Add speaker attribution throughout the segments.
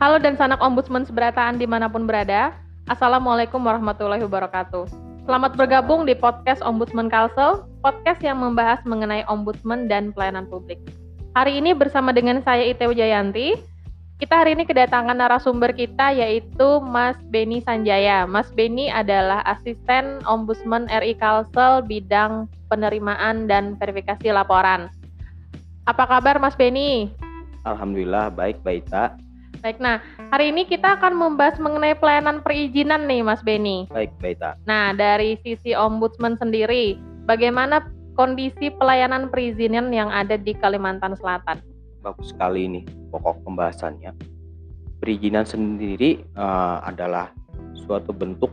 Speaker 1: Halo dan sanak ombudsman seberataan di mana pun berada. Assalamualaikum warahmatullahi wabarakatuh. Selamat bergabung di podcast Ombudsman Kalsel, podcast yang membahas mengenai ombudsman dan pelayanan publik. Hari ini bersama dengan saya Ite Wijayanti, kita hari ini kedatangan narasumber kita yaitu Mas Beni Sanjaya. Mas Beni adalah asisten Ombudsman RI Kalsel bidang penerimaan dan verifikasi laporan. Apa kabar Mas Beni?
Speaker 2: Alhamdulillah baik Baik tak.
Speaker 1: Baik, nah hari ini kita akan membahas mengenai pelayanan perizinan nih Mas Beni.
Speaker 2: Baik tak.
Speaker 1: Nah dari sisi Ombudsman sendiri, bagaimana kondisi pelayanan perizinan yang ada di Kalimantan Selatan.
Speaker 2: Bagus sekali ini pokok pembahasannya. Perizinan sendiri uh, adalah suatu bentuk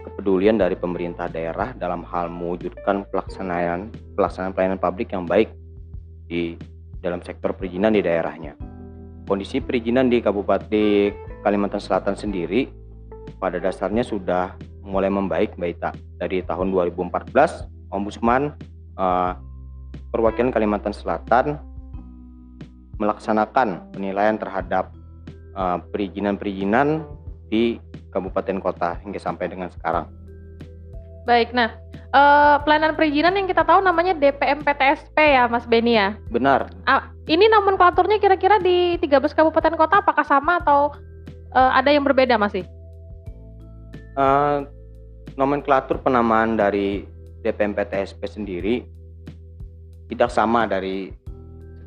Speaker 2: kepedulian dari pemerintah daerah dalam hal mewujudkan pelaksanaan pelaksanaan pelayanan publik yang baik di dalam sektor perizinan di daerahnya. Kondisi perizinan di Kabupaten Kalimantan Selatan sendiri pada dasarnya sudah mulai membaik baik tak dari tahun 2014 Ombudsman uh, perwakilan Kalimantan Selatan melaksanakan penilaian terhadap uh, perizinan-perizinan di kabupaten kota hingga sampai dengan sekarang.
Speaker 1: Baik, nah uh, pelayanan perizinan yang kita tahu namanya DPM PTSP ya, Mas Beni ya.
Speaker 2: Benar.
Speaker 1: Uh, ini nomenklaturnya kira-kira di 13 kabupaten kota apakah sama atau uh, ada yang berbeda masih?
Speaker 2: Uh, nomenklatur penamaan dari DPMPTSP sendiri tidak sama dari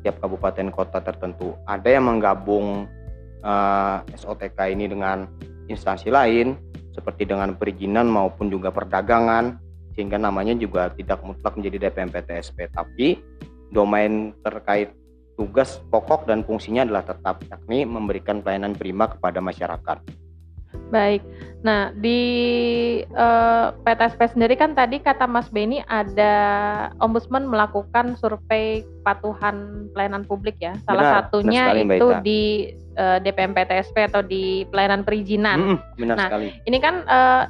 Speaker 2: setiap kabupaten kota tertentu. Ada yang menggabung uh, eh, SOTK ini dengan instansi lain seperti dengan perizinan maupun juga perdagangan sehingga namanya juga tidak mutlak menjadi DPMPTSP tapi domain terkait tugas pokok dan fungsinya adalah tetap yakni memberikan pelayanan prima kepada masyarakat.
Speaker 1: Baik. Nah, di uh, eh, PTSP sendiri kan tadi kata Mas Beni ada ombudsman melakukan survei kepatuhan pelayanan publik ya. Salah benar, satunya benar itu di uh, eh, DPM PTSP atau di pelayanan perizinan. Mm,
Speaker 2: benar nah, sekali.
Speaker 1: Ini kan uh,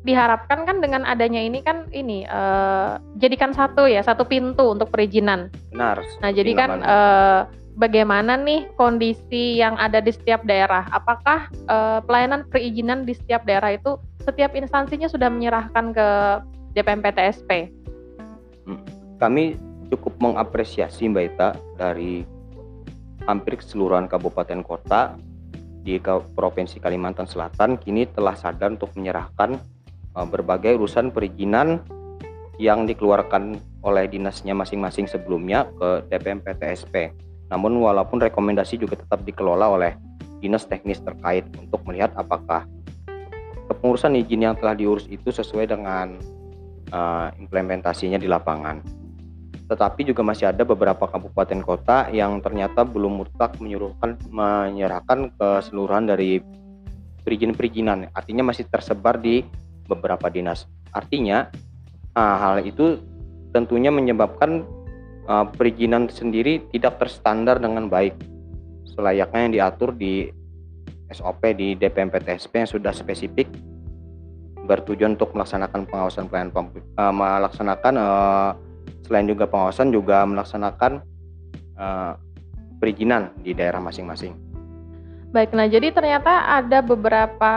Speaker 1: diharapkan kan dengan adanya ini kan ini uh, jadikan satu ya satu pintu untuk perizinan.
Speaker 2: Benar.
Speaker 1: Nah, jadi kan uh, bagaimana nih kondisi yang ada di setiap daerah? Apakah uh, pelayanan perizinan di setiap daerah itu setiap instansinya sudah menyerahkan ke DPM PTSP?
Speaker 2: Hmm. Kami cukup mengapresiasi Mbak Ita dari hampir keseluruhan kabupaten kota di Provinsi Kalimantan Selatan kini telah sadar untuk menyerahkan berbagai urusan perizinan yang dikeluarkan oleh dinasnya masing-masing sebelumnya ke DPM PTSP namun walaupun rekomendasi juga tetap dikelola oleh dinas teknis terkait untuk melihat apakah kepengurusan izin yang telah diurus itu sesuai dengan uh, implementasinya di lapangan. Tetapi juga masih ada beberapa kabupaten kota yang ternyata belum mutlak menyuruhkan menyerahkan keseluruhan dari perizinan-perizinan. Artinya masih tersebar di beberapa dinas. Artinya uh, hal itu tentunya menyebabkan uh, perizinan sendiri tidak terstandar dengan baik selayaknya yang diatur di SOP di DPM PTSP yang sudah spesifik bertujuan untuk melaksanakan pengawasan pelayanan uh, melaksanakan uh, selain juga pengawasan juga melaksanakan uh, perizinan di daerah masing-masing.
Speaker 1: Baik, nah jadi ternyata ada beberapa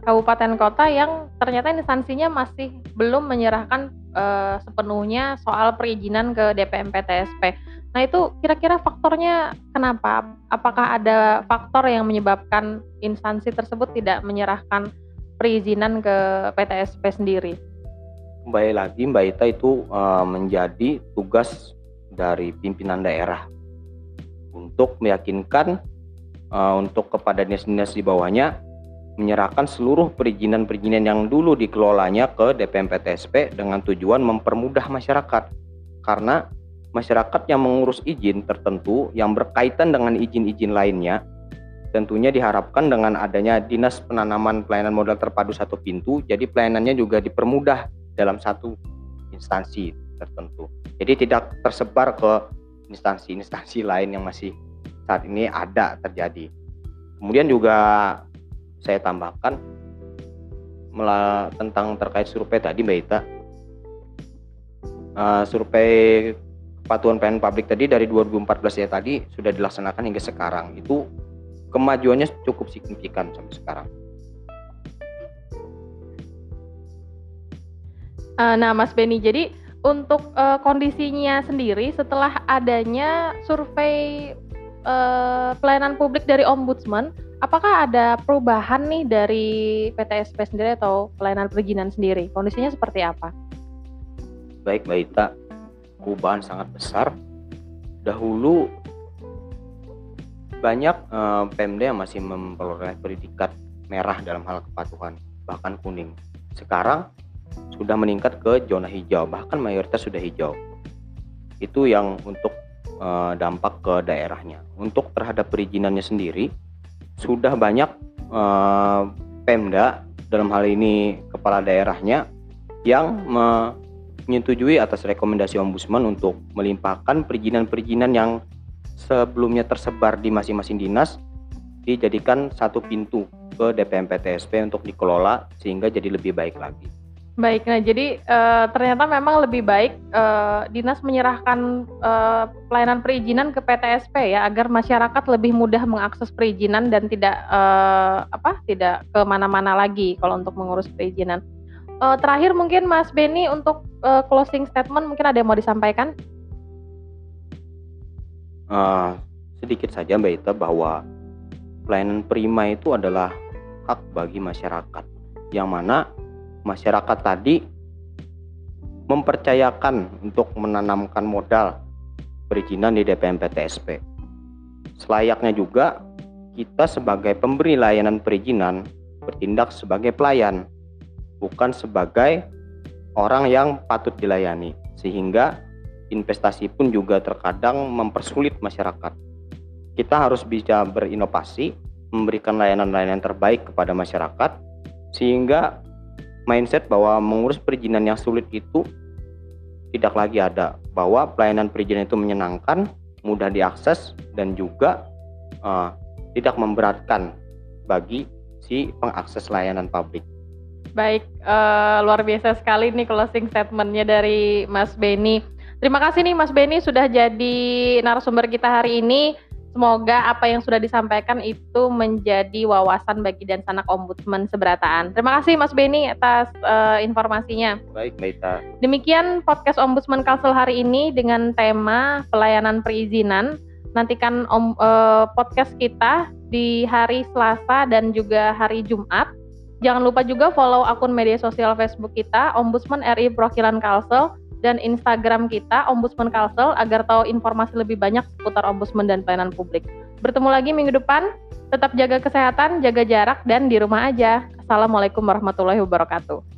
Speaker 1: kabupaten kota yang ternyata instansinya masih belum menyerahkan uh, sepenuhnya soal perizinan ke DPM PTSP. Nah itu kira-kira faktornya kenapa? Apakah ada faktor yang menyebabkan instansi tersebut tidak menyerahkan perizinan ke PTSP sendiri?
Speaker 2: Kembali lagi Mbak Ita itu uh, menjadi tugas dari pimpinan daerah untuk meyakinkan uh, untuk kepada dinas-dinas di bawahnya menyerahkan seluruh perizinan-perizinan yang dulu dikelolanya ke DPM PTSP dengan tujuan mempermudah masyarakat. Karena masyarakat yang mengurus izin tertentu yang berkaitan dengan izin-izin lainnya tentunya diharapkan dengan adanya Dinas Penanaman Pelayanan Modal Terpadu satu pintu, jadi pelayanannya juga dipermudah dalam satu instansi tertentu. Jadi tidak tersebar ke instansi-instansi lain yang masih saat ini ada terjadi. Kemudian juga saya tambahkan tentang terkait survei tadi Mbak Ita. Uh, survei kepatuhan pelayanan publik tadi dari 2014 ya tadi sudah dilaksanakan hingga sekarang. Itu kemajuannya cukup signifikan sampai sekarang.
Speaker 1: Uh, nah, Mas Beni, jadi untuk uh, kondisinya sendiri setelah adanya survei uh, pelayanan publik dari Ombudsman, apakah ada perubahan nih dari PTSP sendiri atau pelayanan perizinan sendiri? Kondisinya seperti apa?
Speaker 2: Baik, Mbak Ita, perubahan sangat besar. Dahulu banyak uh, Pemda yang masih memperoleh predikat merah dalam hal kepatuhan, bahkan kuning. Sekarang sudah meningkat ke zona hijau, bahkan mayoritas sudah hijau. Itu yang untuk uh, dampak ke daerahnya. Untuk terhadap perizinannya sendiri, sudah banyak uh, Pemda dalam hal ini kepala daerahnya yang menyetujui atas rekomendasi Ombudsman untuk melimpahkan perizinan-perizinan yang sebelumnya tersebar di masing-masing dinas dijadikan satu pintu ke DPM PTSP untuk dikelola sehingga jadi lebih baik lagi.
Speaker 1: Baik, nah jadi uh, ternyata memang lebih baik uh, dinas menyerahkan uh, pelayanan perizinan ke PTSP ya agar masyarakat lebih mudah mengakses perizinan dan tidak apa tidak ke mana-mana lagi kalau untuk mengurus perizinan. Terakhir mungkin Mas Beni untuk closing statement mungkin ada yang mau disampaikan?
Speaker 2: Uh, sedikit saja Mbak Ita bahwa pelayanan prima itu adalah hak bagi masyarakat yang mana masyarakat tadi mempercayakan untuk menanamkan modal perizinan di DPM PTSP. Selayaknya juga kita sebagai pemberi layanan perizinan bertindak sebagai pelayan, bukan sebagai orang yang patut dilayani, sehingga investasi pun juga terkadang mempersulit masyarakat. Kita harus bisa berinovasi, memberikan layanan-layanan terbaik kepada masyarakat, sehingga mindset bahwa mengurus perizinan yang sulit itu tidak lagi ada bahwa pelayanan perizinan itu menyenangkan, mudah diakses dan juga uh, tidak memberatkan bagi si pengakses layanan publik.
Speaker 1: Baik, uh, luar biasa sekali nih closing statementnya dari Mas Beni. Terima kasih nih Mas Beni sudah jadi narasumber kita hari ini. Semoga apa yang sudah disampaikan itu menjadi wawasan bagi dan sanak ombudsman seberataan. Terima kasih Mas Beni atas uh, informasinya.
Speaker 2: Baik, Mbak
Speaker 1: Demikian podcast Ombudsman Kalsel hari ini dengan tema pelayanan perizinan. Nantikan om, uh, podcast kita di hari Selasa dan juga hari Jumat. Jangan lupa juga follow akun media sosial Facebook kita Ombudsman RI Perwakilan Kalsel dan Instagram kita Ombudsman Kalsel agar tahu informasi lebih banyak seputar Ombudsman dan pelayanan publik. Bertemu lagi minggu depan. Tetap jaga kesehatan, jaga jarak, dan di rumah aja. Assalamualaikum warahmatullahi wabarakatuh.